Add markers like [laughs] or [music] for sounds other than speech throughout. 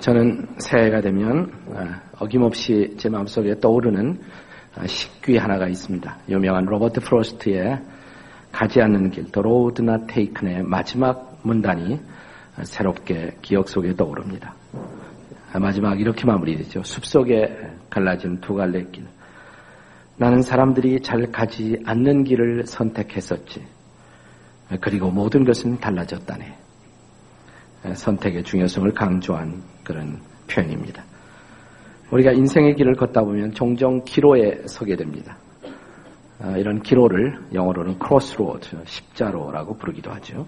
저는 새해가 되면 어김없이 제 마음속에 떠오르는 식귀 하나가 있습니다. 유명한 로버트 프로스트의 가지 않는 길, Not Taken의 마지막 문단이 새롭게 기억 속에 떠오릅니다. 마지막 이렇게 마무리되죠. 숲속에 갈라진 두 갈래 길. 나는 사람들이 잘 가지 않는 길을 선택했었지. 그리고 모든 것은 달라졌다네. 선택의 중요성을 강조한 그런 표현입니다. 우리가 인생의 길을 걷다 보면 종종 기로에 서게 됩니다. 이런 기로를 영어로는 crossroad, 십자로라고 부르기도 하죠.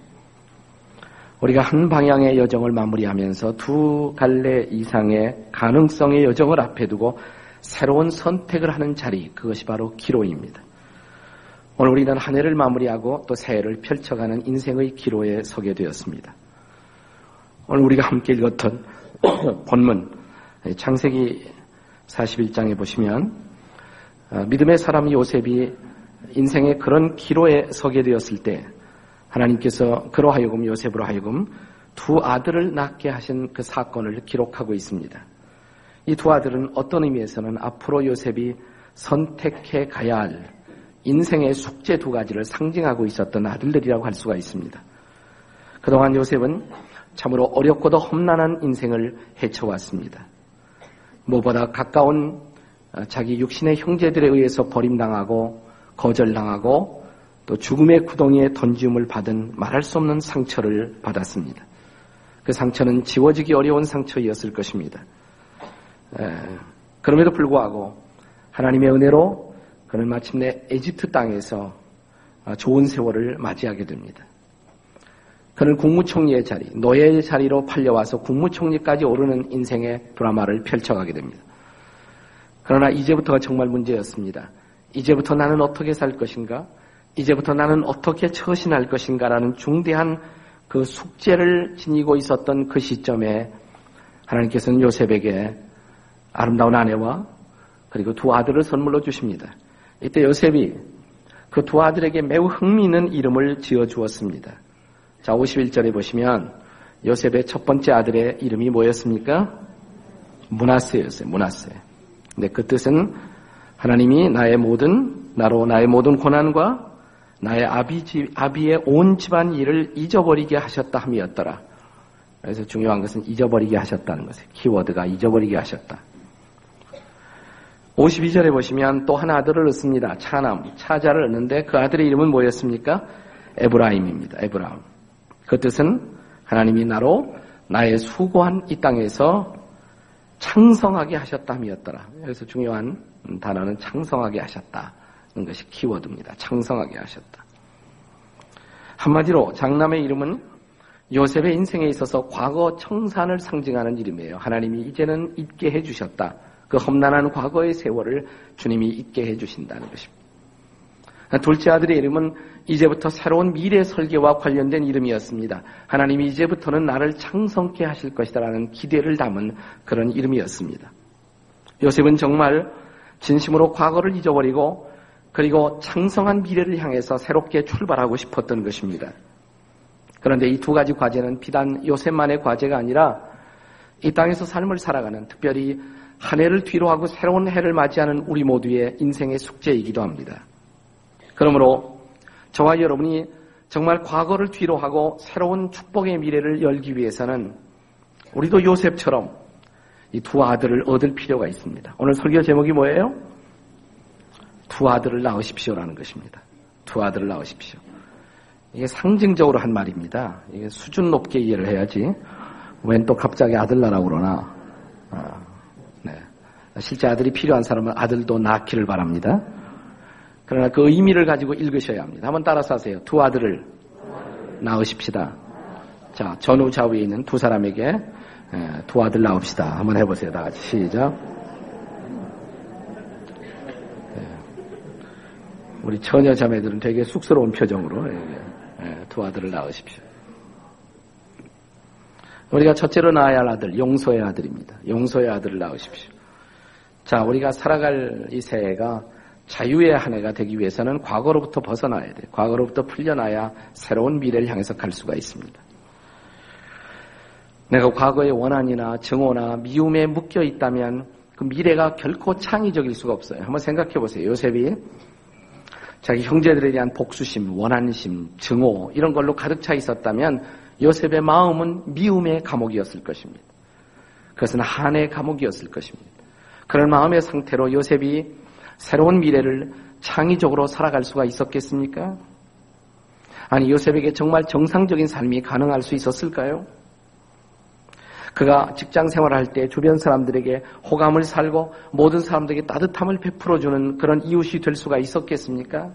우리가 한 방향의 여정을 마무리하면서 두 갈래 이상의 가능성의 여정을 앞에 두고 새로운 선택을 하는 자리, 그것이 바로 기로입니다. 오늘 우리는 한 해를 마무리하고 또 새해를 펼쳐가는 인생의 기로에 서게 되었습니다. 오늘 우리가 함께 읽었던 [coughs] 본문 창세기 41장에 보시면 어, 믿음의 사람 요셉이 인생의 그런 기로에 서게 되었을 때 하나님께서 그로 하여금 요셉으로 하여금 두 아들을 낳게 하신 그 사건을 기록하고 있습니다. 이 두 아들은 어떤 의미에서는 앞으로 요셉이 선택해 가야 할 인생의 숙제 두 가지를 상징하고 있었던 아들들이라고 할 수가 있습니다. 그동안 요셉은 참으로 어렵고도 험난한 인생을 헤쳐왔습니다. 무엇보다 가까운 어, 자기 육신의 형제들에 의해서 버림당하고 거절당하고 또 죽음의 구덩이에 던짐을 받은 말할 수 없는 상처를 받았습니다. 그 상처는 지워지기 어려운 상처였을 것입니다. 그럼에도 불구하고 하나님의 은혜로 그는 마침내 에집트 땅에서 어, 좋은 세월을 맞이하게 됩니다. 그는 국무총리의 자리, 노예의 자리로 팔려와서 국무총리까지 오르는 인생의 드라마를 펼쳐가게 됩니다. 그러나 이제부터가 정말 문제였습니다. 이제부터 나는 어떻게 살 것인가? 이제부터 나는 어떻게 처신할 것인가라는 중대한 그 숙제를 지니고 있었던 그 시점에 하나님께서는 요셉에게 아름다운 아내와 그리고 두 아들을 선물로 주십니다. 이때 요셉이 그 두 아들에게 매우 흥미있는 이름을 지어 주었습니다. 자, 51절에 보시면 요셉의 첫 번째 아들의 이름이 뭐였습니까? 문하세였어요. 문하세. 근데 그 뜻은 하나님이 나의 모든 나로 나의 모든 고난과 나의 아비 집 아비의 온 집안 일을 잊어버리게 하셨다 함이었더라. 그래서 중요한 것은 잊어버리게 하셨다는 것이에요. 키워드가 잊어버리게 하셨다. 52절에 보시면 또한 아들을 얻습니다. 차남, 차자를 얻는데 그 아들의 이름은 뭐였습니까? 에브라임입니다. 에브라임. 그 뜻은 하나님이 나로 나의 수고한 이 땅에서 창성하게 하셨다함이었더라. 여기서 중요한 단어는 창성하게 하셨다는 것이 키워드입니다. 창성하게 하셨다. 한마디로 장남의 이름은 요셉의 인생에 있어서 과거 청산을 상징하는 이름이에요. 하나님이 이제는 잊게 해주셨다. 그 험난한 과거의 세월을 주님이 잊게 해주신다는 것입니다. 둘째 아들의 이름은 이제부터 새로운 미래 설계와 관련된 이름이었습니다. 하나님이 이제부터는 나를 창성케 하실 것이다라는 기대를 담은 그런 이름이었습니다. 요셉은 정말 진심으로 과거를 잊어버리고 그리고 창성한 미래를 향해서 새롭게 출발하고 싶었던 것입니다. 그런데 이 두 가지 과제는 비단 요셉만의 과제가 아니라 이 땅에서 삶을 살아가는 특별히 한 해를 뒤로 하고 새로운 해를 맞이하는 우리 모두의 인생의 숙제이기도 합니다. 그러므로 저와 여러분이 정말 과거를 뒤로 하고 새로운 축복의 미래를 열기 위해서는 우리도 요셉처럼 이 두 아들을 얻을 필요가 있습니다. 오늘 설교 제목이 뭐예요? 두 아들을 낳으십시오라는 것입니다. 두 아들을 낳으십시오. 이게 상징적으로 한 말입니다. 이게 수준 높게 이해를 해야지. 웬 또 갑자기 아들 낳으라고 그러나. 아, 네. 실제 아들이 필요한 사람은 아들도 낳기를 바랍니다. 그러나 그 의미를 가지고 읽으셔야 합니다. 한번 따라서 하세요. 두 아들을 낳으십시다. 자, 전후 좌우에 있는 두 사람에게 두 아들 낳읍시다. 한번 해보세요. 다 같이 시작. 우리 처녀 자매들은 되게 쑥스러운 표정으로 두 아들을 낳으십시오. 우리가 첫째로 낳아야 할 아들, 용서의 아들입니다. 용서의 아들을 낳으십시오. 자, 우리가 살아갈 이 새해가 자유의 한 해가 되기 위해서는 과거로부터 벗어나야 돼. 과거로부터 풀려나야 새로운 미래를 향해서 갈 수가 있습니다. 내가 과거의 원한이나 정오나 미움에 묶여 있다면 그 미래가 결코 창의적일 수가 없어요. 한번 생각해 보세요. 요셉이 자기 형제들에 대한 복수심, 원한심, 증오 이런 걸로 가득 차 있었다면 요셉의 마음은 미움의 감옥이었을 것입니다. 그것은 한의 감옥이었을 것입니다. 그런 마음의 상태로 요셉이 새로운 미래를 창의적으로 살아갈 수가 있었겠습니까? 아니 요셉에게 정말 정상적인 삶이 가능할 수 있었을까요? 그가 직장 생활할 때 주변 사람들에게 호감을 살고 모든 사람들에게 따뜻함을 베풀어주는 그런 이웃이 될 수가 있었겠습니까?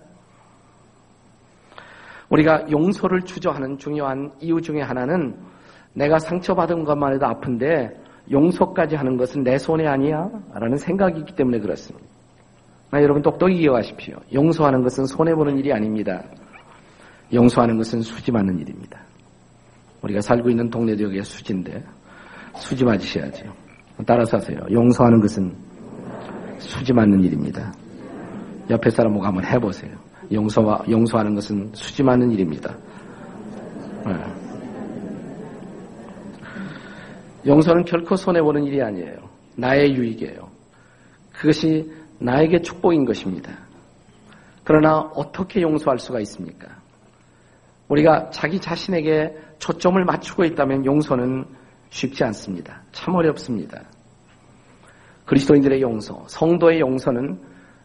우리가 용서를 추조하는 중요한 이유 중에 하나는 내가 상처받은 것만 해도 아픈데 용서까지 하는 것은 내 손에 아니야? 라는 생각이 있기 때문에 그렇습니다. 아, 여러분 똑똑히 기억하십시오. 용서하는 것은 손해보는 일이 아닙니다. 용서하는 것은 수지 맞는 일입니다. 우리가 살고 있는 동네도 여기가 수지인데 수지 맞으셔야죠. 따라서 하세요. 용서하는 것은 수지 맞는 일입니다. 옆에 사람 보고 한번 해보세요. 용서와, 용서하는 것은 수지 맞는 일입니다. 네. 용서는 결코 손해보는 일이 아니에요. 나의 유익이에요. 그것이 나에게 축복인 것입니다. 그러나 어떻게 용서할 수가 있습니까? 우리가 자기 자신에게 초점을 맞추고 있다면 용서는 쉽지 않습니다. 참 어렵습니다. 그리스도인들의 용서, 성도의 용서는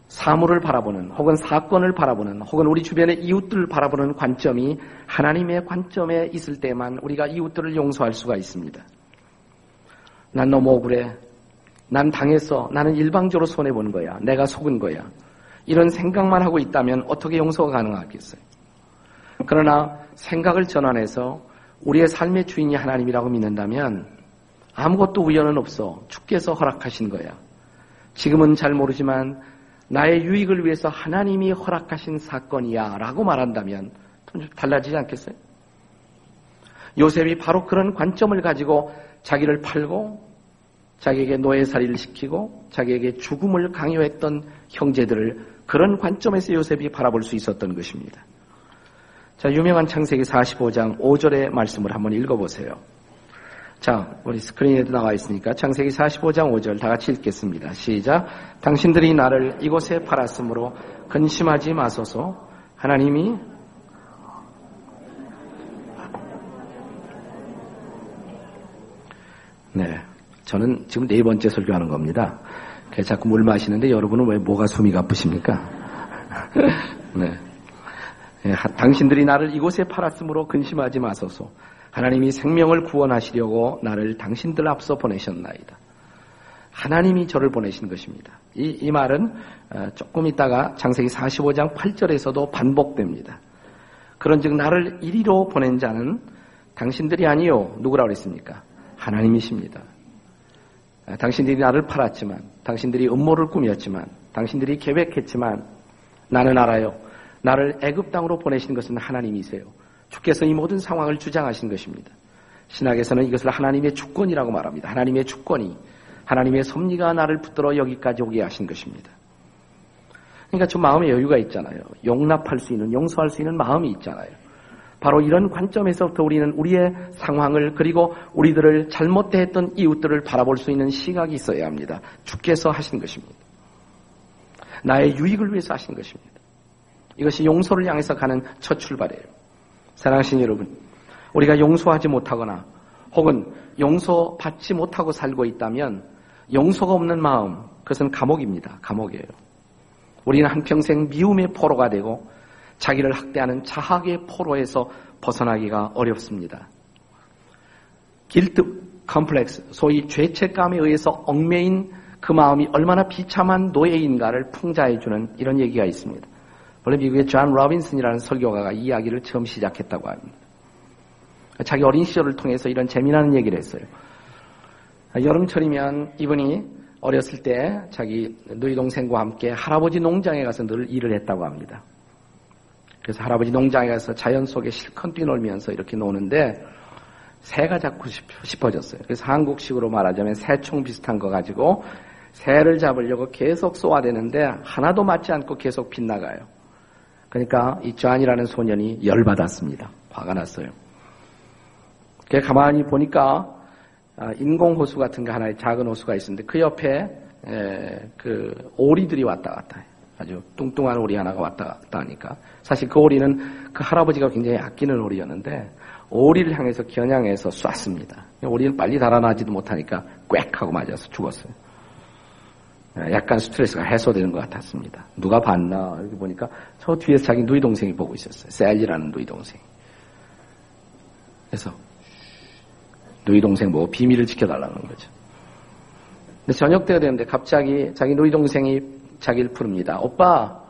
사물을 바라보는 혹은 사건을 바라보는 혹은 우리 주변의 이웃들을 바라보는 관점이 하나님의 관점에 있을 때만 우리가 이웃들을 용서할 수가 있습니다. 난 너무 억울해. 난 당했어. 나는 일방적으로 손해보는 거야. 내가 속은 거야. 이런 생각만 하고 있다면 어떻게 용서가 가능하겠어요? 그러나 생각을 전환해서 우리의 삶의 주인이 하나님이라고 믿는다면 아무것도 우연은 없어. 주께서 허락하신 거야. 지금은 잘 모르지만 나의 유익을 위해서 하나님이 허락하신 사건이야 라고 말한다면 좀 달라지지 않겠어요? 요셉이 바로 그런 관점을 가지고 자기를 팔고 자기에게 노예살이를 시키고 자기에게 죽음을 강요했던 형제들을 그런 관점에서 요셉이 바라볼 수 있었던 것입니다. 자, 유명한 창세기 45장 5절의 말씀을 한번 읽어보세요. 자, 우리 스크린에도 나와 있으니까 창세기 45장 5절 다 같이 읽겠습니다. 시작. 당신들이 나를 이곳에 팔았으므로 근심하지 마소서. 하나님이 네. 저는 지금 네 번째 설교하는 겁니다. 자꾸 물 마시는데 여러분은 왜 뭐가 숨이 가쁘십니까? [laughs] 네. 네. 당신들이 나를 이곳에 팔았으므로 근심하지 마소서. 하나님이 생명을 구원하시려고 나를 당신들 앞서 보내셨나이다. 하나님이 저를 보내신 것입니다. 이, 이 말은 어, 조금 있다가 창세기 45장 8절에서도 반복됩니다. 그런즉 나를 이리로 보낸 자는 당신들이 아니요 누구라고 그랬습니까? 하나님이십니다. 아, 당신들이 나를 팔았지만, 당신들이 음모를 꾸몄지만, 당신들이 계획했지만, 나는 알아요. 나를 애굽 땅으로 보내신 것은 하나님이세요. 주께서 이 모든 상황을 주장하신 것입니다. 신학에서는 이것을 하나님의 주권이라고 말합니다. 하나님의 주권이, 하나님의 섭리가 나를 붙들어 여기까지 오게 하신 것입니다. 그러니까 좀 마음의 여유가 있잖아요. 용납할 수 있는, 용서할 수 있는 마음이 있잖아요. 바로 이런 관점에서부터 우리는 우리의 상황을 그리고 우리들을 잘못됐던 이웃들을 바라볼 수 있는 시각이 있어야 합니다. 주께서 하신 것입니다. 나의 유익을 위해서 하신 것입니다. 이것이 용서를 향해서 가는 첫 출발이에요. 사랑하신 여러분, 우리가 용서하지 못하거나 혹은 용서받지 못하고 살고 있다면 용서가 없는 마음, 그것은 감옥입니다. 감옥이에요. 우리는 한평생 미움의 포로가 되고 자기를 학대하는 자학의 포로에서 벗어나기가 어렵습니다. 길트 컴플렉스, 소위 죄책감에 의해서 얽매인 그 마음이 얼마나 비참한 노예인가를 풍자해주는 이런 얘기가 있습니다. 원래 미국의 존 로빈슨이라는 설교가가 이 이야기를 처음 시작했다고 합니다. 자기 어린 시절을 통해서 이런 재미나는 얘기를 했어요. 여름철이면 이분이 어렸을 때 자기 누이 동생과 함께 할아버지 농장에 가서 늘 일을 했다고 합니다. 그래서 할아버지 농장에 가서 자연 속에 실컷 뛰놀면서 이렇게 노는데 새가 자꾸 싶어졌어요. 그래서 한국식으로 말하자면 새총 비슷한 거 가지고 새를 잡으려고 계속 쏘아대는데 하나도 맞지 않고 계속 빗나가요. 그러니까 이 쟈이라는 소년이 열받았습니다. 화가 났어요. 그래 가만히 보니까 아, 인공 호수 같은 거 하나의 작은 호수가 있었는데 그 옆에 그 오리들이 왔다 갔다 해요. 아주 뚱뚱한 오리 하나가 왔다 갔다 하니까 사실 그 오리는 그 할아버지가 굉장히 아끼는 오리였는데 오리를 향해서 겨냥해서 쐈습니다. 오리는 빨리 달아나지도 못하니까 꽥 하고 맞아서 죽었어요. 약간 스트레스가 해소되는 것 같았습니다. 누가 봤나 이렇게 보니까 저 뒤에서 자기 누이 동생이 보고 있었어요. 셀리라는 누이 동생. 그래서 누이 동생 뭐 비밀을 지켜달라는 거죠. 근데 저녁 때가 되는데 갑자기 자기 누이 동생이 자기를 부릅니다. 오빠,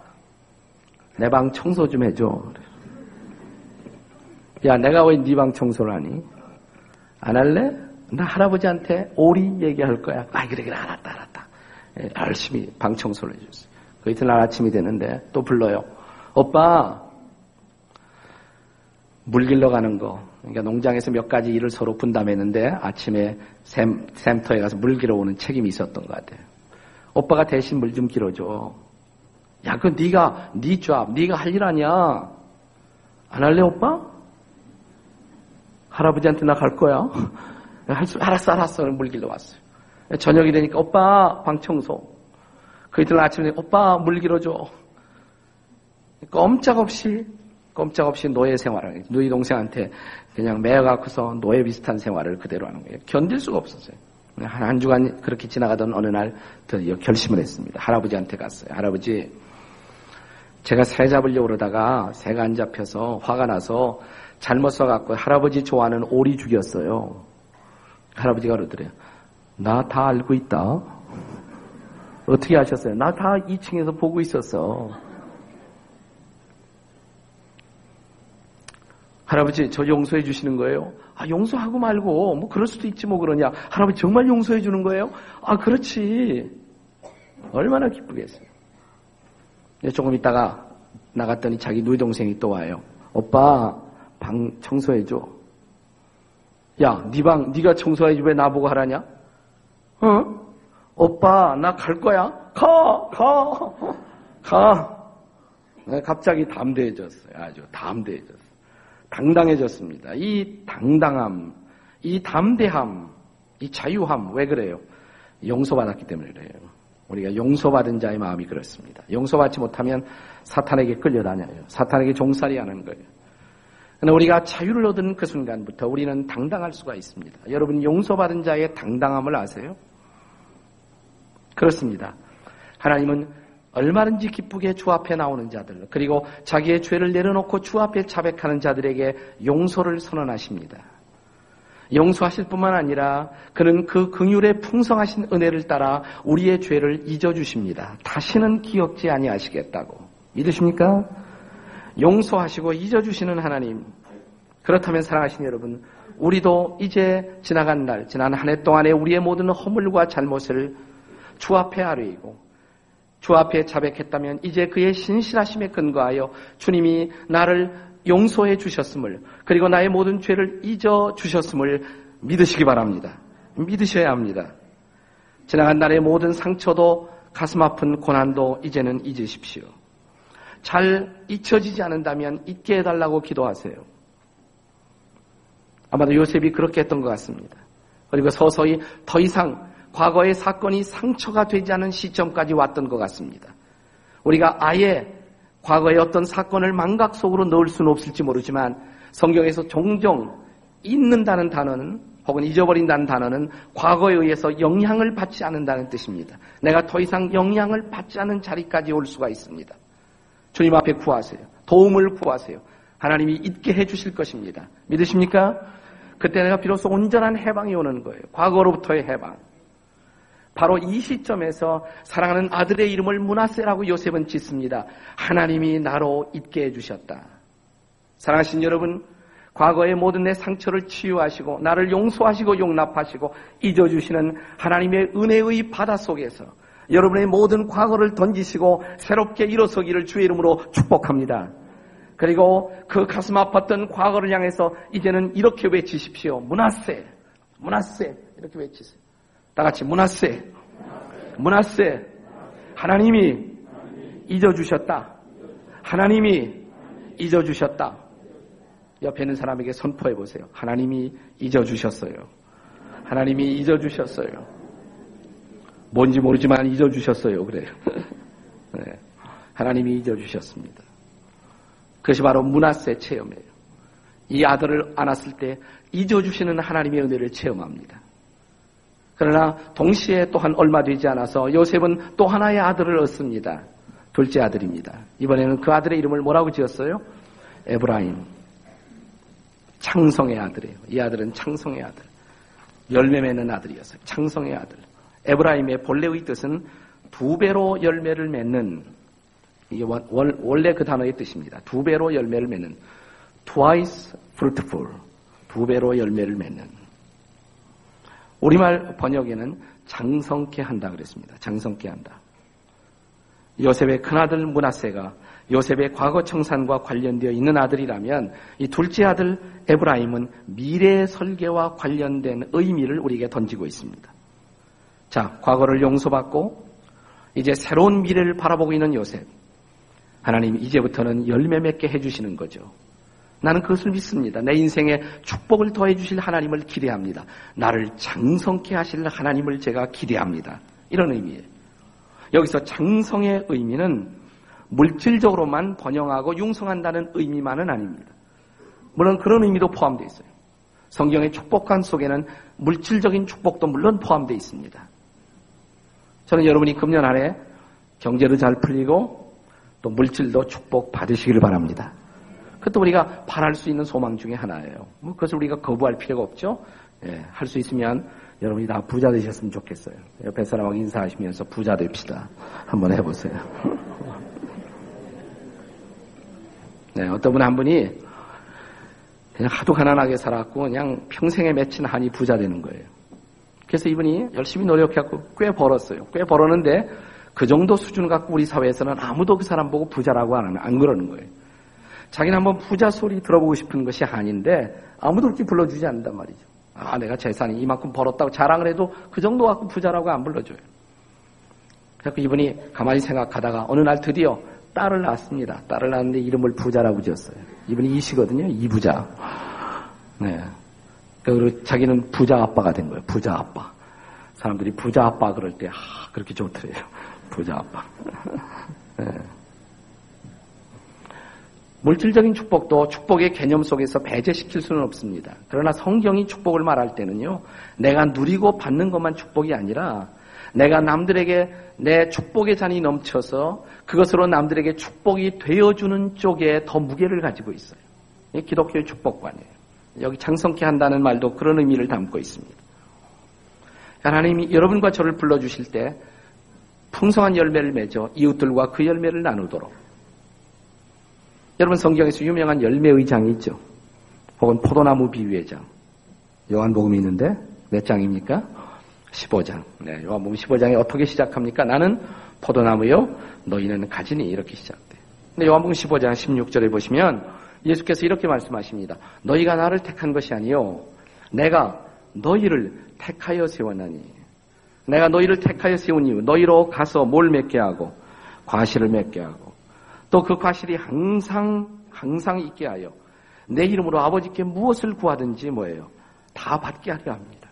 내 방 청소 좀 해줘. 야, 내가 왜 네 방 청소를 하니? 안 할래? 나 할아버지한테 오리 얘기할 거야. 아, 그래, 그래, 알았다, 알았다. 예, 열심히 방 청소를 해줬어요. 그 이튿날 아침이 되는데 또 불러요. 오빠, 물 길러 가는 거. 그러니까 농장에서 몇 가지 일을 서로 분담했는데 아침에 샘, 샘터에 가서 물 길어 오는 책임이 있었던 것 같아요. 오빠가 대신 물 좀 길어줘. 야, 그 네가 네 잡, 네가 할 일 아니야. 안 할래 오빠? 할아버지한테 나 갈 거야. [laughs] 할 수, 알았어, 알았어. 물 길러 왔어요. 저녁이 되니까 오빠 방 청소. 그 이튿날 아침에 오빠 물 길어줘. 꼼짝없이 꼼짝없이 노예 생활을 누이 동생한테 그냥 매여갖고서 노예 비슷한 생활을 그대로 하는 거예요. 견딜 수가 없었어요. 한, 한 주간 그렇게 지나가던 어느 날 결심을 했습니다. 할아버지한테 갔어요. 할아버지, 제가 새 잡으려고 그러다가 새가 안 잡혀서 화가 나서 잘못 써갖고 할아버지 좋아하는 오리 죽였어요. 할아버지가 그러더래요. 나 다 알고 있다. 어떻게 하셨어요? 나 다 2층에서 보고 있었어. 할아버지, 저 용서해 주시는 거예요? 아, 용서하고 말고, 뭐, 그럴 수도 있지, 뭐, 그러냐. 할아버지, 정말 용서해 주는 거예요? 아, 그렇지. 얼마나 기쁘겠어요. 조금 있다가 나갔더니 자기 누이 동생이 또 와요. 오빠, 방 청소해줘. 야, 네 방, 네가 청소해줘. 왜 나보고 하라냐? 어? 오빠, 나 갈 거야. 가, 가, [laughs] 가. 네, 갑자기 담대해졌어요. 아주 담대해졌어요. 당당해졌습니다. 이 당당함, 이 담대함, 이 자유함, 왜 그래요? 용서받았기 때문에 그래요. 우리가 용서받은 자의 마음이 그렇습니다. 용서받지 못하면 사탄에게 끌려다녀요. 사탄에게 종살이 하는 거예요. 그러나 우리가 자유를 얻은 그 순간부터 우리는 당당할 수가 있습니다. 여러분 용서받은 자의 당당함을 아세요? 그렇습니다. 하나님은 얼마든지 기쁘게 주 앞에 나오는 자들, 그리고 자기의 죄를 내려놓고 주 앞에 자백하는 자들에게 용서를 선언하십니다. 용서하실 뿐만 아니라 그는 그 긍휼의 풍성하신 은혜를 따라 우리의 죄를 잊어 주십니다. 다시는 기억지 아니하시겠다고. 믿으십니까? 용서하시고 잊어 주시는 하나님. 그렇다면 사랑하신 여러분, 우리도 이제 지나간 날, 지난 한 해 동안에 우리의 모든 허물과 잘못을 주 앞에 아뢰이고 주 앞에 자백했다면 이제 그의 신실하심에 근거하여 주님이 나를 용서해 주셨음을 그리고 나의 모든 죄를 잊어 주셨음을 믿으시기 바랍니다. 믿으셔야 합니다. 지나간 날의 모든 상처도 가슴 아픈 고난도 이제는 잊으십시오. 잘 잊혀지지 않는다면 잊게 해달라고 기도하세요. 아마도 요셉이 그렇게 했던 것 같습니다. 그리고 서서히 더 이상 과거의 사건이 상처가 되지 않은 시점까지 왔던 것 같습니다. 우리가 아예 과거의 어떤 사건을 망각 속으로 넣을 수는 없을지 모르지만 성경에서 종종 잊는다는 단어는 혹은 잊어버린다는 단어는 과거에 의해서 영향을 받지 않는다는 뜻입니다. 내가 더 이상 영향을 받지 않은 자리까지 올 수가 있습니다. 주님 앞에 구하세요. 도움을 구하세요. 하나님이 잊게 해주실 것입니다. 믿으십니까? 그때 내가 비로소 온전한 해방이 오는 거예요. 과거로부터의 해방. 바로 이 시점에서 사랑하는 아들의 이름을 문하세라고 요셉은 짓습니다. 하나님이 나로 잊게 해주셨다. 사랑하신 여러분, 과거의 모든 내 상처를 치유하시고 나를 용서하시고 용납하시고 잊어주시는 하나님의 은혜의 바다 속에서 여러분의 모든 과거를 던지시고 새롭게 일어서기를 주의 이름으로 축복합니다. 그리고 그 가슴 아팠던 과거를 향해서 이제는 이렇게 외치십시오. 문하세, 문하세 이렇게 외치세요. 다 같이 문하세, 문하세, 하나님이 잊어주셨다. 하나님이 잊어주셨다. 옆에 있는 사람에게 선포해 보세요. 하나님이 잊어주셨어요. 하나님이 잊어주셨어요. 뭔지 모르지만 잊어주셨어요. 그래요. [laughs] 네. 하나님이 잊어주셨습니다. 그것이 바로 문화세 체험이에요. 이 아들을 안았을 때 잊어주시는 하나님의 은혜를 체험합니다. 그러나 동시에 또한 얼마 되지 않아서 요셉은 또 하나의 아들을 얻습니다. 둘째 아들입니다. 이번에는 그 아들의 이름을 뭐라고 지었어요? 에브라임. 창성의 아들이에요. 이 아들은 창성의 아들. 열매 맺는 아들이었어요. 창성의 아들. 에브라임의 본래의 뜻은 두 배로 열매를 맺는 이게 원래 그 단어의 뜻입니다. 두 배로 열매를 맺는 twice fruitful 두 배로 열매를 맺는 우리말 번역에는 장성케 한다 그랬습니다. 장성케 한다. 요셉의 큰아들 문하세가 요셉의 과거 청산과 관련되어 있는 아들이라면 이 둘째 아들 에브라임은 미래 설계와 관련된 의미를 우리에게 던지고 있습니다. 자, 과거를 용서받고 이제 새로운 미래를 바라보고 있는 요셉. 하나님 이제부터는 열매 맺게 해주시는 거죠. 나는 그것을 믿습니다. 내 인생에 축복을 더해 주실 하나님을 기대합니다. 나를 장성케 하실 하나님을 제가 기대합니다. 이런 의미예요. 여기서 장성의 의미는 물질적으로만 번영하고 융성한다는 의미만은 아닙니다. 물론 그런 의미도 포함되어 있어요. 성경의 축복관 속에는 물질적인 축복도 물론 포함되어 있습니다. 저는 여러분이 금년 안에 경제도 잘 풀리고 또 물질도 축복 받으시기를 바랍니다. 그것도 우리가 바랄 수 있는 소망 중에 하나예요. 뭐 그것을 우리가 거부할 필요가 없죠. 예, 할 수 있으면 여러분이 다 부자 되셨으면 좋겠어요. 옆에 사람하고 인사하시면서 부자 됩시다. 한번 해보세요. [laughs] 네, 어떤 분 한 분이 그냥 하도 가난하게 살았고 그냥 평생에 맺힌 한이 부자 되는 거예요. 그래서 이분이 열심히 노력해갖고 꽤 벌었어요. 꽤 벌었는데 그 정도 수준 갖고 우리 사회에서는 아무도 그 사람 보고 부자라고 안, 안 그러는 거예요. 자기는 한번 부자 소리 들어보고 싶은 것이 아닌데 아무도 그렇게 불러주지 않는단 말이죠. 아, 내가 재산이 이만큼 벌었다고 자랑을 해도 그 정도 갖고 부자라고 안 불러줘요. 그래서 이분이 가만히 생각하다가 어느 날 드디어 딸을 낳았습니다. 딸을 낳았는데 이름을 부자라고 지었어요. 이분이 이시거든요. 이부자. 네. 그리고 자기는 부자 아빠가 된 거예요. 부자 아빠. 사람들이 부자 아빠 그럴 때, 아, 그렇게 좋더래요. 부자 아빠. [laughs] 네. 물질적인 축복도 축복의 개념 속에서 배제시킬 수는 없습니다. 그러나 성경이 축복을 말할 때는요, 내가 누리고 받는 것만 축복이 아니라 내가 남들에게 내 축복의 잔이 넘쳐서 그것으로 남들에게 축복이 되어주는 쪽에 더 무게를 가지고 있어요. 이 기독교의 축복관이에요. 여기 장성케 한다는 말도 그런 의미를 담고 있습니다. 하나님이 여러분과 저를 불러주실 때 풍성한 열매를 맺어 이웃들과 그 열매를 나누도록 여러분 성경에서 유명한 열매의 장이 있죠. 혹은 포도나무 비유의 장. 요한복음이 있는데 몇 장입니까? 15장. 네, 요한복음 15장에 어떻게 시작합니까? 나는 포도나무요, 너희는 가지니 이렇게 시작돼. 근데 요한복음 15장 16절에 보시면 예수께서 이렇게 말씀하십니다. 너희가 나를 택한 것이 아니요 내가 너희를 택하여 세웠나니 내가 너희를 택하여 세운 이유 너희로 가서 뭘 맺게 하고 과실을 맺게 하고 또 그 과실이 항상 항상 있게 하여 내 이름으로 아버지께 무엇을 구하든지 뭐예요? 다 받게 하려 합니다.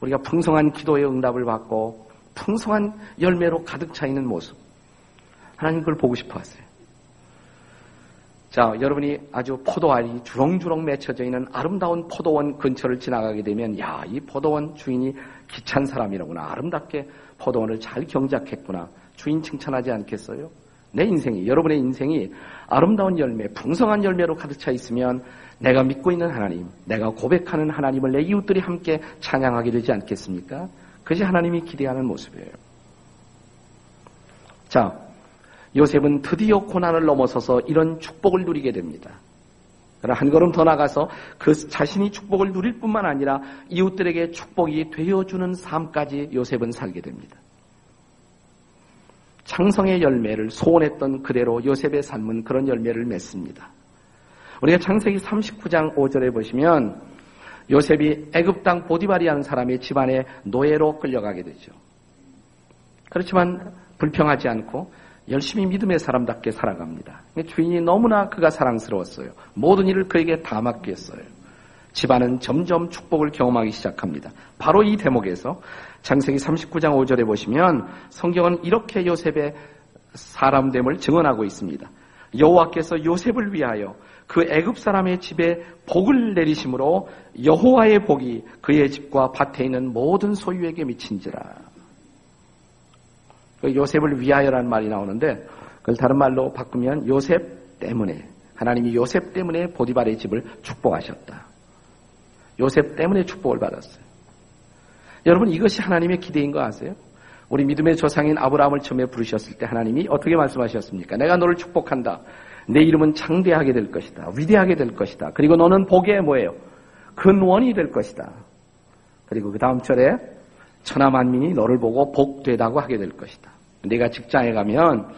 우리가 풍성한 기도의 응답을 받고 풍성한 열매로 가득 차 있는 모습. 하나님 그걸 보고 싶어 하세요. 자, 여러분이 아주 포도알이 주렁주렁 맺혀져 있는 아름다운 포도원 근처를 지나가게 되면, 야, 이 포도원 주인이 기찬 사람이라구나. 아름답게 포도원을 잘 경작했구나. 주인 칭찬하지 않겠어요? 내 인생이, 여러분의 인생이 아름다운 열매, 풍성한 열매로 가득 차 있으면 내가 믿고 있는 하나님, 내가 고백하는 하나님을 내 이웃들이 함께 찬양하게 되지 않겠습니까? 그것이 하나님이 기대하는 모습이에요. 자, 요셉은 드디어 고난을 넘어서서 이런 축복을 누리게 됩니다. 한 걸음 더 나가서 그 자신이 축복을 누릴 뿐만 아니라 이웃들에게 축복이 되어주는 삶까지 요셉은 살게 됩니다. 창성의 열매를 소원했던 그대로 요셉의 삶은 그런 열매를 맺습니다. 우리가 창세기 39장 5절에 보시면 요셉이 애굽 땅 보디바리라는 사람의 집안에 노예로 끌려가게 되죠. 그렇지만 불평하지 않고 열심히 믿음의 사람답게 살아갑니다. 주인이 너무나 그가 사랑스러웠어요. 모든 일을 그에게 다 맡겼어요. 집안은 점점 축복을 경험하기 시작합니다. 바로 이 대목에서 창세기 39장 5절에 보시면 성경은 이렇게 요셉의 사람됨을 증언하고 있습니다. 여호와께서 요셉을 위하여 그 애굽 사람의 집에 복을 내리심으로 여호와의 복이 그의 집과 밭에 있는 모든 소유에게 미친지라. 그 요셉을 위하여라는 말이 나오는데 그걸 다른 말로 바꾸면 요셉 때문에 하나님이 요셉 때문에 보디발의 집을 축복하셨다. 요셉 때문에 축복을 받았어요. 여러분 이것이 하나님의 기대인 거 아세요? 우리 믿음의 조상인 아브라함을 처음에 부르셨을 때 하나님이 어떻게 말씀하셨습니까? 내가 너를 축복한다. 내 이름은 창대하게 될 것이다. 위대하게 될 것이다. 그리고 너는 복의 뭐예요? 근원이 될 것이다. 그리고 그 다음 절에 천하 만민이 너를 보고 복되다고 하게 될 것이다. 내가 직장에 가면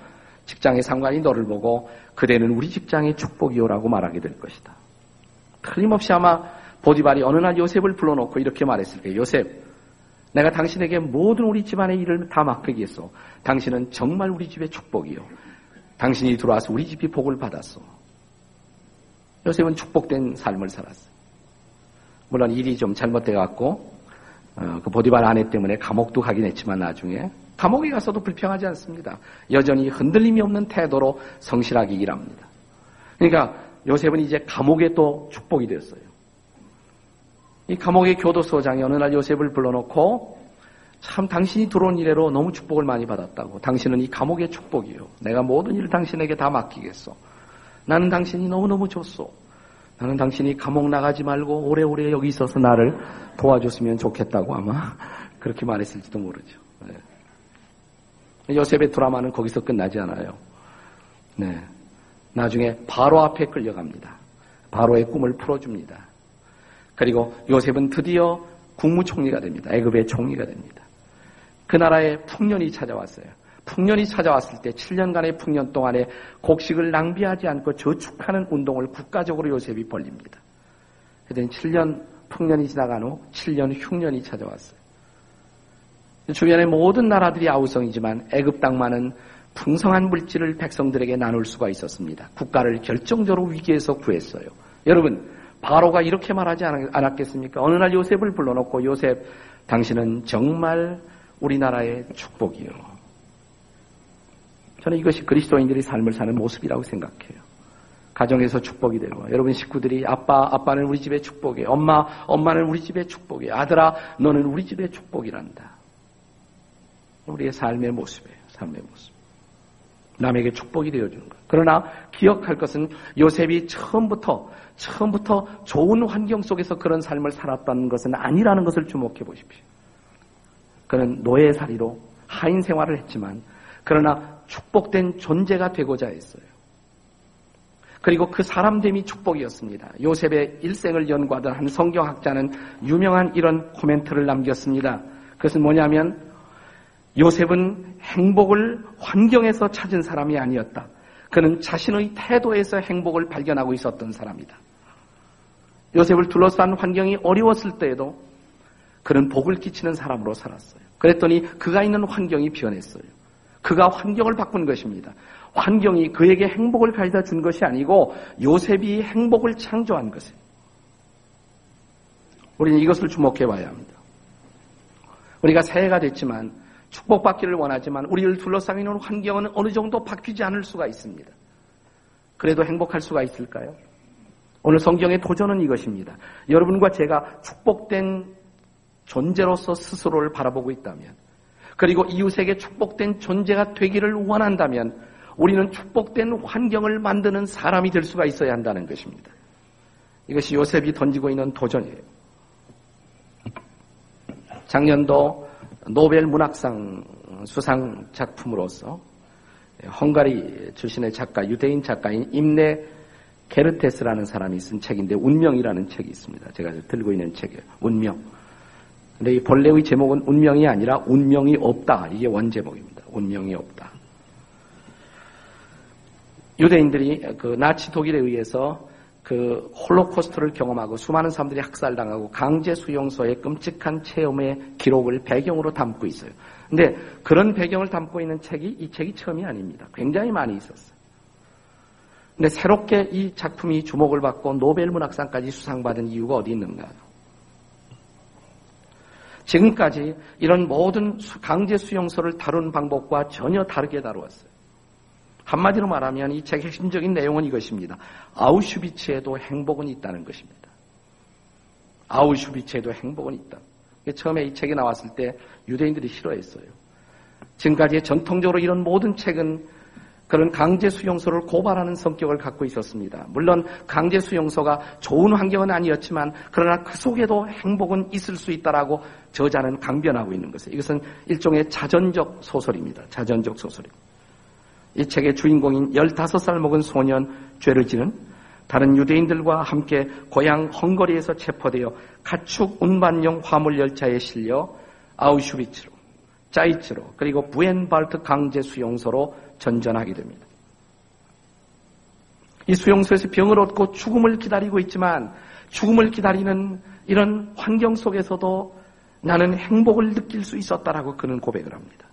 직장의 상관이 너를 보고 그대는 우리 직장의 축복이요라고 말하게 될 것이다. 틀림없이 아마 보디발이 어느 날 요셉을 불러놓고 이렇게 말했을 거예요. 요셉, 내가 당신에게 모든 우리 집안의 일을 다 맡기겠소. 당신은 정말 우리 집의 축복이요. 당신이 들어와서 우리 집이 복을 받았소. 요셉은 축복된 삶을 살았어요. 물론 일이 좀 잘못돼갖고 어, 그 보디발 아내 때문에 감옥도 가긴 했지만 나중에 감옥에 가서도 불평하지 않습니다. 여전히 흔들림이 없는 태도로 성실하게 일합니다. 그러니까 요셉은 이제 감옥에 또 축복이 되었어요. 이 감옥의 교도소장이 어느 날 요셉을 불러놓고 참 당신이 들어온 이래로 너무 축복을 많이 받았다고. 당신은 이 감옥의 축복이요. 내가 모든 일을 당신에게 다 맡기겠어. 나는 당신이 너무너무 좋소. 나는 당신이 감옥 나가지 말고 오래오래 여기 있어서 나를 도와줬으면 좋겠다고 아마 [laughs] 그렇게 말했을지도 모르죠. 네. 요셉의 드라마는 거기서 끝나지 않아요. 네. 나중에 바로 앞에 끌려갑니다. 바로의 꿈을 풀어줍니다. 그리고 요셉은 드디어 국무총리가 됩니다. 애굽의 총리가 됩니다. 그 나라에 풍년이 찾아왔어요. 풍년이 찾아왔을 때 7년간의 풍년 동안에 곡식을 낭비하지 않고 저축하는 운동을 국가적으로 요셉이 벌립니다. 그랬더니 7년 풍년이 지나간 후 7년 흉년이 찾아왔어요. 주변의 모든 나라들이 아우성이지만 애굽 땅만은 풍성한 물질을 백성들에게 나눌 수가 있었습니다. 국가를 결정적으로 위기에서 구했어요. 여러분, 바로가 이렇게 말하지 않았겠습니까? 어느 날 요셉을 불러놓고 요셉, 당신은 정말 우리나라의 축복이요. 저는 이것이 그리스도인들이 삶을 사는 모습이라고 생각해요. 가정에서 축복이 되고 여러분 식구들이 아빠 아빠는 우리 집의 축복이 엄마 엄마는 우리 집의 축복이 아들아 너는 우리 집의 축복이란다. 우리의 삶의 모습이에요. 삶의 모습. 남에게 축복이 되어주는 것. 그러나 기억할 것은 요셉이 처음부터 처음부터 좋은 환경 속에서 그런 삶을 살았다는 것은 아니라는 것을 주목해 보십시오. 그는 노예살이로 하인 생활을 했지만 그러나 축복된 존재가 되고자 했어요. 그리고 그 사람됨이 축복이었습니다. 요셉의 일생을 연구하던 한 성경학자는 유명한 이런 코멘트를 남겼습니다. 그것은 뭐냐면 요셉은 행복을 환경에서 찾은 사람이 아니었다. 그는 자신의 태도에서 행복을 발견하고 있었던 사람이다. 요셉을 둘러싼 환경이 어려웠을 때에도 그는 복을 끼치는 사람으로 살았어요. 그랬더니 그가 있는 환경이 변했어요. 그가 환경을 바꾼 것입니다. 환경이 그에게 행복을 가져다 준 것이 아니고 요셉이 행복을 창조한 것이에요. 우리는 이것을 주목해 봐야 합니다. 우리가 새해가 됐지만 축복받기를 원하지만 우리를 둘러싸고 있는 환경은 어느 정도 바뀌지 않을 수가 있습니다. 그래도 행복할 수가 있을까요? 오늘 성경의 도전은 이것입니다. 여러분과 제가 축복된 존재로서 스스로를 바라보고 있다면, 그리고 이웃에게 축복된 존재가 되기를 원한다면, 우리는 축복된 환경을 만드는 사람이 될 수가 있어야 한다는 것입니다. 이것이 요셉이 던지고 있는 도전이에요. 작년도 노벨 문학상 수상 작품으로서 헝가리 출신의 작가, 유대인 작가인 임내 게르테스라는 사람이 쓴 책인데 운명이라는 책이 있습니다. 제가 들고 있는 책이에요. 운명. 근데 이 본래의 제목은 운명이 아니라 운명이 없다. 이게 원제목입니다. 운명이 없다. 유대인들이 그 나치 독일에 의해서 그 홀로코스트를 경험하고 수많은 사람들이 학살당하고 강제 수용소의 끔찍한 체험의 기록을 배경으로 담고 있어요. 근데 그런 배경을 담고 있는 책이 이 책이 처음이 아닙니다. 굉장히 많이 있었어요. 근데 새롭게 이 작품이 주목을 받고 노벨 문학상까지 수상받은 이유가 어디 있는가? 지금까지 이런 모든 강제 수용소를 다룬 방법과 전혀 다르게 다루었어요. 한마디로 말하면 이 책의 핵심적인 내용은 이것입니다. 아우슈비츠에도 행복은 있다는 것입니다. 아우슈비츠에도 행복은 있다. 처음에 이 책이 나왔을 때 유대인들이 싫어했어요. 지금까지 전통적으로 이런 모든 책은 그런 강제 수용소를 고발하는 성격을 갖고 있었습니다. 물론 강제 수용소가 좋은 환경은 아니었지만 그러나 그 속에도 행복은 있을 수 있다라고 저자는 강변하고 있는 것이에요. 이것은 일종의 자전적 소설입니다. 자전적 소설입니다. 이 책의 주인공인 15살 먹은 소년 죄를 지는 다른 유대인들과 함께 고향 헝거리에서 체포되어 가축 운반용 화물 열차에 실려 아우슈비츠로, 짜이츠로, 그리고 부엔발트 강제 수용소로 전전하게 됩니다. 이 수용소에서 병을 얻고 죽음을 기다리고 있지만 죽음을 기다리는 이런 환경 속에서도 나는 행복을 느낄 수 있었다라고 그는 고백을 합니다.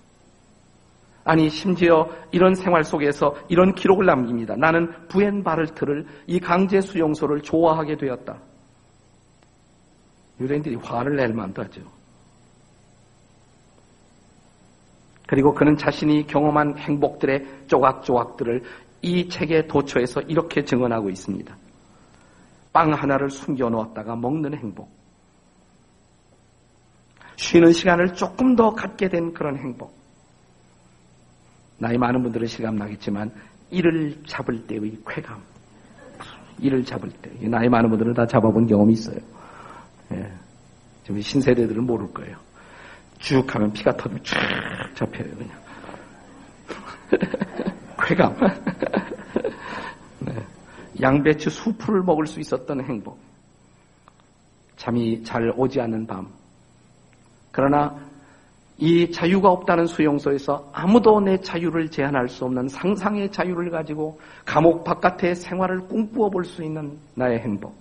아니 심지어 이런 생활 속에서 이런 기록을 남깁니다. 나는 부엔바르트를 이 강제 수용소를 좋아하게 되었다. 유대인들이 화를 낼 만도 하죠. 그리고 그는 자신이 경험한 행복들의 조각조각들을 이 책의 도처에서 이렇게 증언하고 있습니다. 빵 하나를 숨겨 놓았다가 먹는 행복. 쉬는 시간을 조금 더 갖게 된 그런 행복. 나이 많은 분들은 실감나겠지만 이를 잡을 때의 쾌감. 이를 잡을 때. 나이 많은 분들은 다 잡아본 경험이 있어요. 예. 좀 신세대들은 모를 거예요. 쭉 하면 피가 터지면 쭉 잡혀요, 그냥. [laughs] 쾌감. [laughs] 네. 양배추 수프를 먹을 수 있었던 행복. 잠이 잘 오지 않는 밤. 그러나 이 자유가 없다는 수용소에서 아무도 내 자유를 제한할 수 없는 상상의 자유를 가지고 감옥 바깥의 생활을 꿈꾸어 볼 수 있는 나의 행복.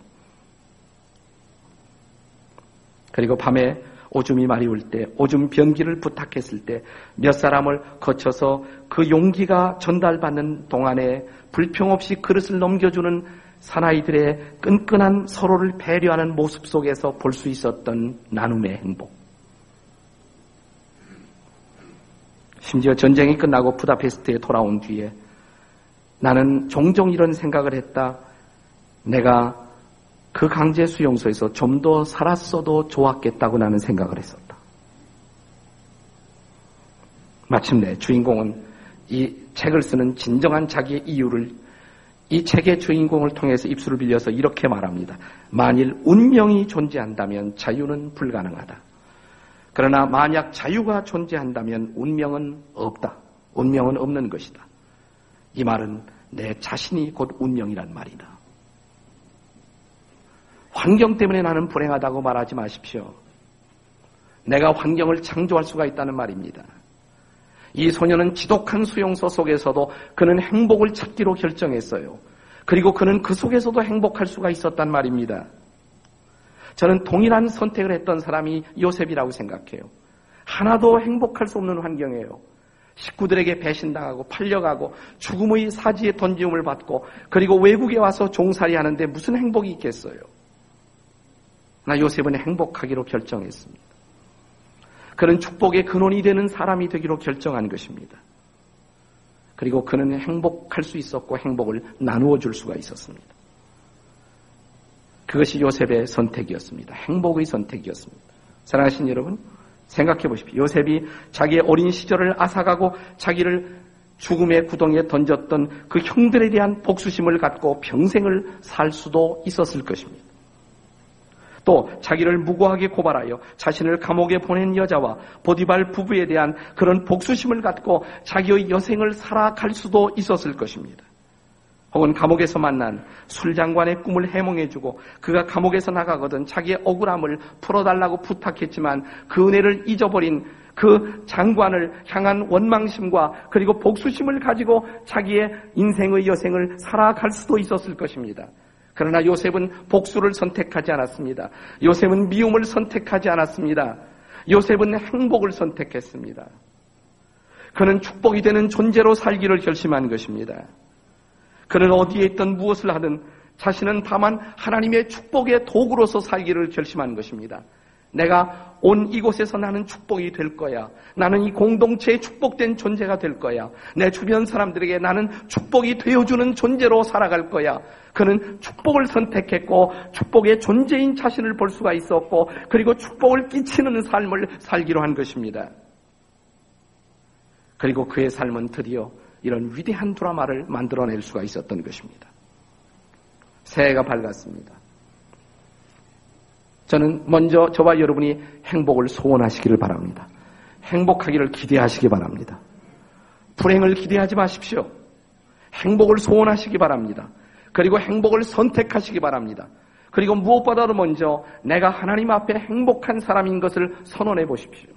그리고 밤에 오줌이 올 때, 오줌 변기를 부탁했을 때, 몇 사람을 거쳐서 그 용기가 전달받는 동안에 불평 없이 그릇을 넘겨주는 사나이들의 끈끈한 서로를 배려하는 모습 속에서 볼 수 있었던 나눔의 행복. 심지어 전쟁이 끝나고 부다페스트에 돌아온 뒤에 나는 종종 이런 생각을 했다. 내가 그 강제 수용소에서 좀 더 살았어도 좋았겠다고 나는 생각을 했었다. 마침내 주인공은 이 책을 쓰는 진정한 자기의 이유를 이 책의 주인공을 통해서 입술을 빌려서 이렇게 말합니다. 만일 운명이 존재한다면 자유는 불가능하다. 그러나 만약 자유가 존재한다면 운명은 없다. 운명은 없는 것이다. 이 말은 내 자신이 곧 운명이란 말이다. 환경 때문에 나는 불행하다고 말하지 마십시오. 내가 환경을 창조할 수가 있다는 말입니다. 이 소녀는 지독한 수용소 속에서도 그는 행복을 찾기로 결정했어요. 그리고 그는 그 속에서도 행복할 수가 있었단 말입니다. 저는 동일한 선택을 했던 사람이 요셉이라고 생각해요. 하나도 행복할 수 없는 환경이에요. 식구들에게 배신당하고 팔려가고 죽음의 사지에 던짐을 받고 그리고 외국에 와서 종살이 하는데 무슨 행복이 있겠어요. 나 요셉은 행복하기로 결정했습니다. 그는 축복의 근원이 되는 사람이 되기로 결정한 것입니다. 그리고 그는 행복할 수 있었고 행복을 나누어 줄 수가 있었습니다. 그것이 요셉의 선택이었습니다. 행복의 선택이었습니다. 사랑하신 여러분, 생각해 보십시오. 요셉이 자기의 어린 시절을 앗아가고 자기를 죽음의 구덩이에 던졌던 그 형들에 대한 복수심을 갖고 평생을 살 수도 있었을 것입니다. 또 자기를 무고하게 고발하여 자신을 감옥에 보낸 여자와 보디발 부부에 대한 그런 복수심을 갖고 자기의 여생을 살아갈 수도 있었을 것입니다. 혹은 감옥에서 만난 술장관의 꿈을 해몽해주고 그가 감옥에서 나가거든 자기의 억울함을 풀어달라고 부탁했지만 그 은혜를 잊어버린 그 장관을 향한 원망심과 그리고 복수심을 가지고 자기의 인생의 여생을 살아갈 수도 있었을 것입니다. 그러나 요셉은 복수를 선택하지 않았습니다. 요셉은 미움을 선택하지 않았습니다. 요셉은 행복을 선택했습니다. 그는 축복이 되는 존재로 살기를 결심한 것입니다. 그는 어디에 있든 무엇을 하든 자신은 다만 하나님의 축복의 도구로서 살기를 결심한 것입니다. 내가 온 이곳에서 나는 축복이 될 거야. 나는 이 공동체의 축복된 존재가 될 거야. 내 주변 사람들에게 나는 축복이 되어주는 존재로 살아갈 거야. 그는 축복을 선택했고 축복의 존재인 자신을 볼 수가 있었고 그리고 축복을 끼치는 삶을 살기로 한 것입니다. 그리고 그의 삶은 드디어 이런 위대한 드라마를 만들어낼 수가 있었던 것입니다. 새해가 밝았습니다. 저는 먼저 저와 여러분이 행복을 소원하시기를 바랍니다. 행복하기를 기대하시기 바랍니다. 불행을 기대하지 마십시오. 행복을 소원하시기 바랍니다. 그리고 행복을 선택하시기 바랍니다. 그리고 무엇보다도 먼저 내가 하나님 앞에 행복한 사람인 것을 선언해 보십시오.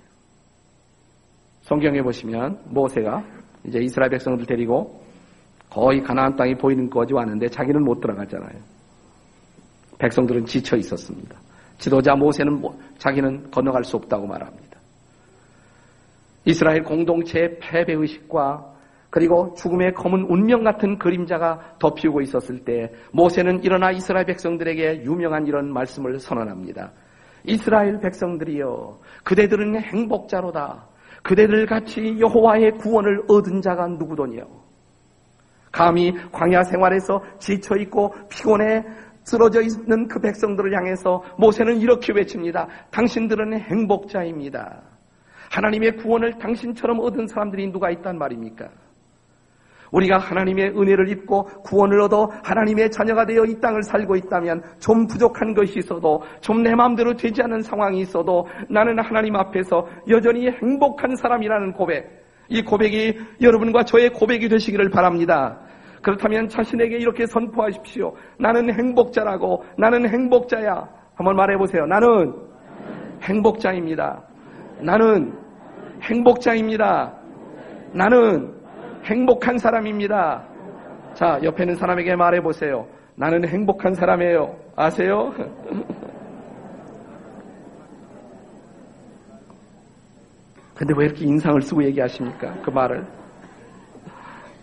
성경에 보시면 모세가 이제 이스라엘 백성들 데리고 거의 가나안 땅이 보이는 거지 왔는데 자기는 못 들어갔잖아요. 백성들은 지쳐 있었습니다. 지도자 모세는 뭐, 자기는 건너갈 수 없다고 말합니다. 이스라엘 공동체의 패배 의식과 그리고 죽음의 검은 운명 같은 그림자가 덮이고 있었을 때 모세는 일어나 이스라엘 백성들에게 유명한 이런 말씀을 선언합니다. 이스라엘 백성들이여 그대들은 행복자로다. 그대들 같이 여호와의 구원을 얻은 자가 누구더냐? 감히 광야 생활에서 지쳐 있고 피곤해 쓰러져 있는 그 백성들을 향해서 모세는 이렇게 외칩니다. 당신들은 행복자입니다. 하나님의 구원을 당신처럼 얻은 사람들이 누가 있단 말입니까? 우리가 하나님의 은혜를 입고 구원을 얻어 하나님의 자녀가 되어 이 땅을 살고 있다면 좀 부족한 것이 있어도 좀 내 마음대로 되지 않는 상황이 있어도 나는 하나님 앞에서 여전히 행복한 사람이라는 고백, 이 고백이 여러분과 저의 고백이 되시기를 바랍니다. 그렇다면 자신에게 이렇게 선포하십시오. 나는 행복자라고, 나는 행복자야. 한번 말해보세요. 나는 행복자입니다. 나는 행복자입니다. 나는 행복한 사람입니다. 자, 옆에 있는 사람에게 말해보세요. 나는 행복한 사람이에요. 아세요? [laughs] 근데 왜 이렇게 인상을 쓰고 얘기하십니까? 그 말을.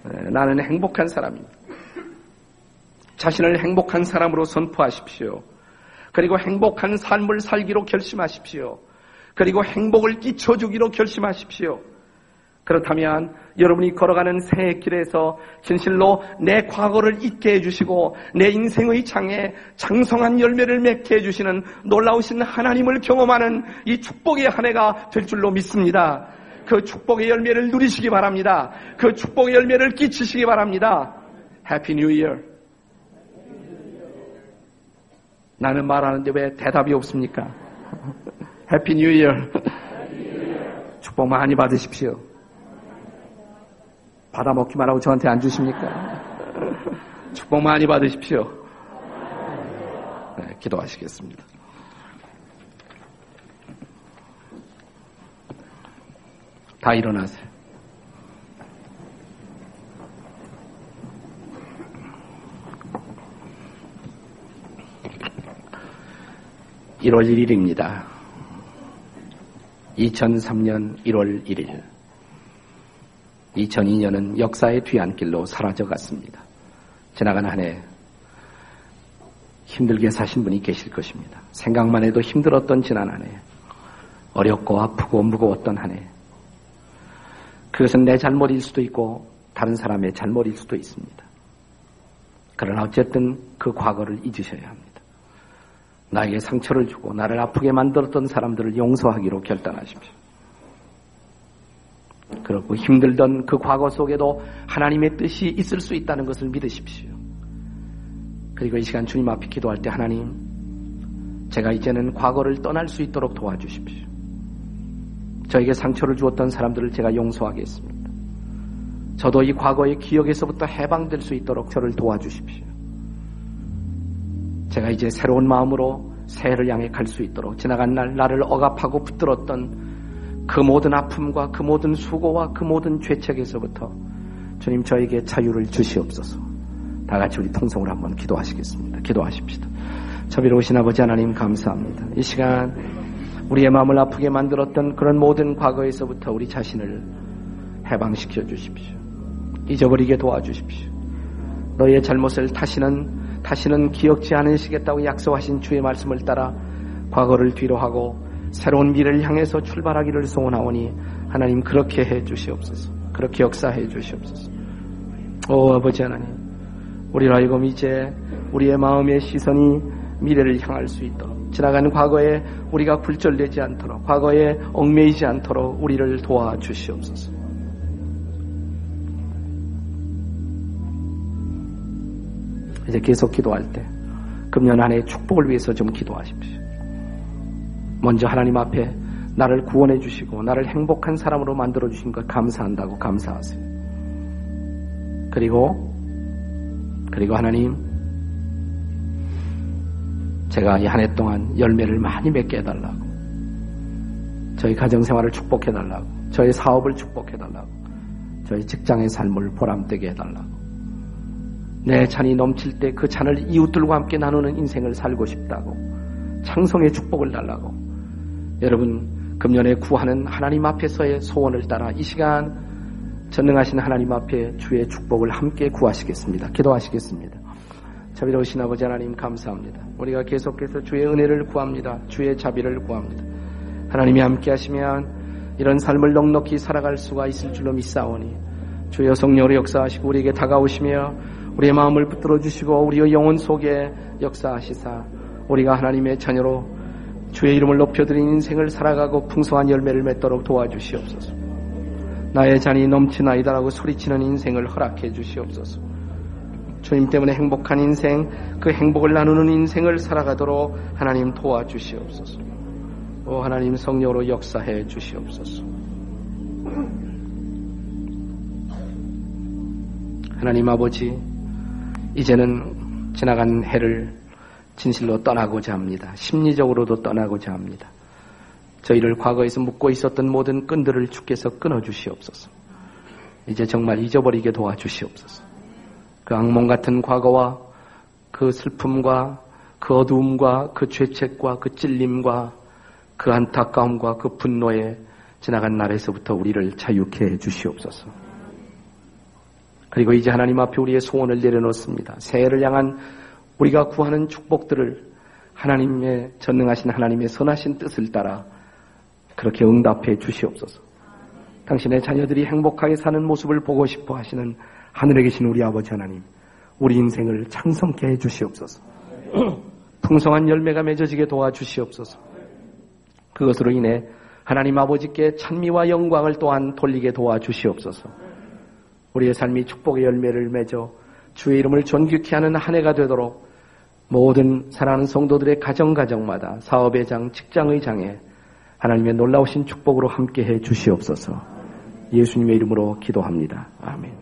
네, 나는 행복한 사람입니다. 자신을 행복한 사람으로 선포하십시오. 그리고 행복한 삶을 살기로 결심하십시오. 그리고 행복을 끼쳐주기로 결심하십시오. 그렇다면 여러분이 걸어가는 새 길에서 진실로 내 과거를 잊게 해주시고 내 인생의 장에 장성한 열매를 맺게 해주시는 놀라우신 하나님을 경험하는 이 축복의 한 해가 될 줄로 믿습니다. 그 축복의 열매를 누리시기 바랍니다. 그 축복의 열매를 끼치시기 바랍니다. Happy New Year. 나는 말하는데 왜 대답이 없습니까? Happy New Year. 축복 많이 받으십시오. 받아먹기만 하고 저한테 안 주십니까? 축복 많이 받으십시오. 네, 기도하시겠습니다. 他일어나세요 1월 1일입니다. 2003년 1월 1일. 2002년은 역사의 뒤안길로 사라져 갔습니다. 지나간 한 해 힘들게 사신 분이 계실 것입니다. 생각만 해도 힘들었던 지난 한 해. 어렵고 아프고 무거웠던 한 해. 그것은 내 잘못일 수도 있고 다른 사람의 잘못일 수도 있습니다. 그러나 어쨌든 그 과거를 잊으셔야 합니다. 나에게 상처를 주고 나를 아프게 만들었던 사람들을 용서하기로 결단하십시오. 그렇고 힘들던 그 과거 속에도 하나님의 뜻이 있을 수 있다는 것을 믿으십시오. 그리고 이 시간 주님 앞에 기도할 때 하나님, 제가 이제는 과거를 떠날 수 있도록 도와주십시오. 저에게 상처를 주었던 사람들을 제가 용서하겠습니다. 저도 이 과거의 기억에서부터 해방될 수 있도록 저를 도와주십시오. 제가 이제 새로운 마음으로 새해를 향해 갈 수 있도록 지나간 날 나를 억압하고 붙들었던 그 모든 아픔과 그 모든 수고와 그 모든 죄책에서부터 주님 저에게 자유를 주시옵소서. 다 같이 우리 통성을 한번 기도하시겠습니다. 기도하십시다. 자비로우신 아버지 하나님 감사합니다. 이 시간 우리의 마음을 아프게 만들었던 그런 모든 과거에서부터 우리 자신을 해방시켜 주십시오. 잊어버리게 도와주십시오. 너의 잘못을 다시는 다시는 기억지 않으시겠다고 약속하신 주의 말씀을 따라 과거를 뒤로 하고 새로운 미래를 향해서 출발하기를 소원하오니 하나님 그렇게 해 주시옵소서. 그렇게 역사해 주시옵소서. 오 아버지 하나님, 우리로 하여금 이제 우리의 마음의 시선이 미래를 향할 수 있도록 지나간 과거에 우리가 굴절되지 않도록 과거에 얽매이지 않도록 우리를 도와 주시옵소서. 이제 계속 기도할 때 금년 한해 축복을 위해서 좀 기도하십시오. 먼저 하나님 앞에 나를 구원해 주시고 나를 행복한 사람으로 만들어 주신 것 감사한다고 감사하세요. 그리고 그리고 하나님 제가 이 한 해 동안 열매를 많이 맺게 해달라고 저희 가정 생활을 축복해 달라고 저희 사업을 축복해 달라고 저희 직장의 삶을 보람되게 해달라고 내 잔이 넘칠 때 그 잔을 이웃들과 함께 나누는 인생을 살고 싶다고 창성의 축복을 달라고 여러분 금년에 구하는 하나님 앞에서의 소원을 따라 이 시간 전능하신 하나님 앞에 주의 축복을 함께 구하시겠습니다. 기도하시겠습니다. 자비로우신 아버지 하나님 감사합니다. 우리가 계속해서 주의 은혜를 구합니다. 주의 자비를 구합니다. 하나님이 함께 하시면 이런 삶을 넉넉히 살아갈 수가 있을 줄로 믿사오니 주여 성령으로 역사하시고 우리에게 다가오시며 우리의 마음을 붙들어 주시고 우리의 영혼 속에 역사하시사 우리가 하나님의 자녀로 주의 이름을 높여드린 인생을 살아가고 풍성한 열매를 맺도록 도와주시옵소서. 나의 잔이 넘치나이다라고 소리치는 인생을 허락해 주시옵소서. 주님 때문에 행복한 인생, 그 행복을 나누는 인생을 살아가도록 하나님 도와주시옵소서. 오 하나님 성령으로 역사해 주시옵소서. 하나님 아버지, 이제는 지나간 해를 진실로 떠나고자 합니다. 심리적으로도 떠나고자 합니다. 저희를 과거에서 묶고 있었던 모든 끈들을 주께서 끊어주시옵소서. 이제 정말 잊어버리게 도와주시옵소서. 그 악몽 같은 과거와 그 슬픔과 그 어두움과 그 죄책과 그 찔림과 그 안타까움과 그 분노에 지나간 날에서부터 우리를 자유케 해 주시옵소서. 그리고 이제 하나님 앞에 우리의 소원을 내려놓습니다. 새해를 향한 우리가 구하는 축복들을 하나님의 전능하신 하나님의 선하신 뜻을 따라 그렇게 응답해 주시옵소서. 당신의 자녀들이 행복하게 사는 모습을 보고 싶어 하시는 하늘에 계신 우리 아버지 하나님, 우리 인생을 창성케 해 주시옵소서. [clears throat] 풍성한 열매가 맺어지게 도와주시옵소서. 그것으로 인해 하나님 아버지께 찬미와 영광을 또한 돌리게 도와주시옵소서. 우리의 삶이 축복의 열매를 맺어 주의 이름을 존귀케 하는 한 해가 되도록 모든 사랑하는 성도들의 가정가정마다 사업의 장, 직장의 장에 하나님의 놀라우신 축복으로 함께 해 주시옵소서. 예수님의 이름으로 기도합니다. 아멘.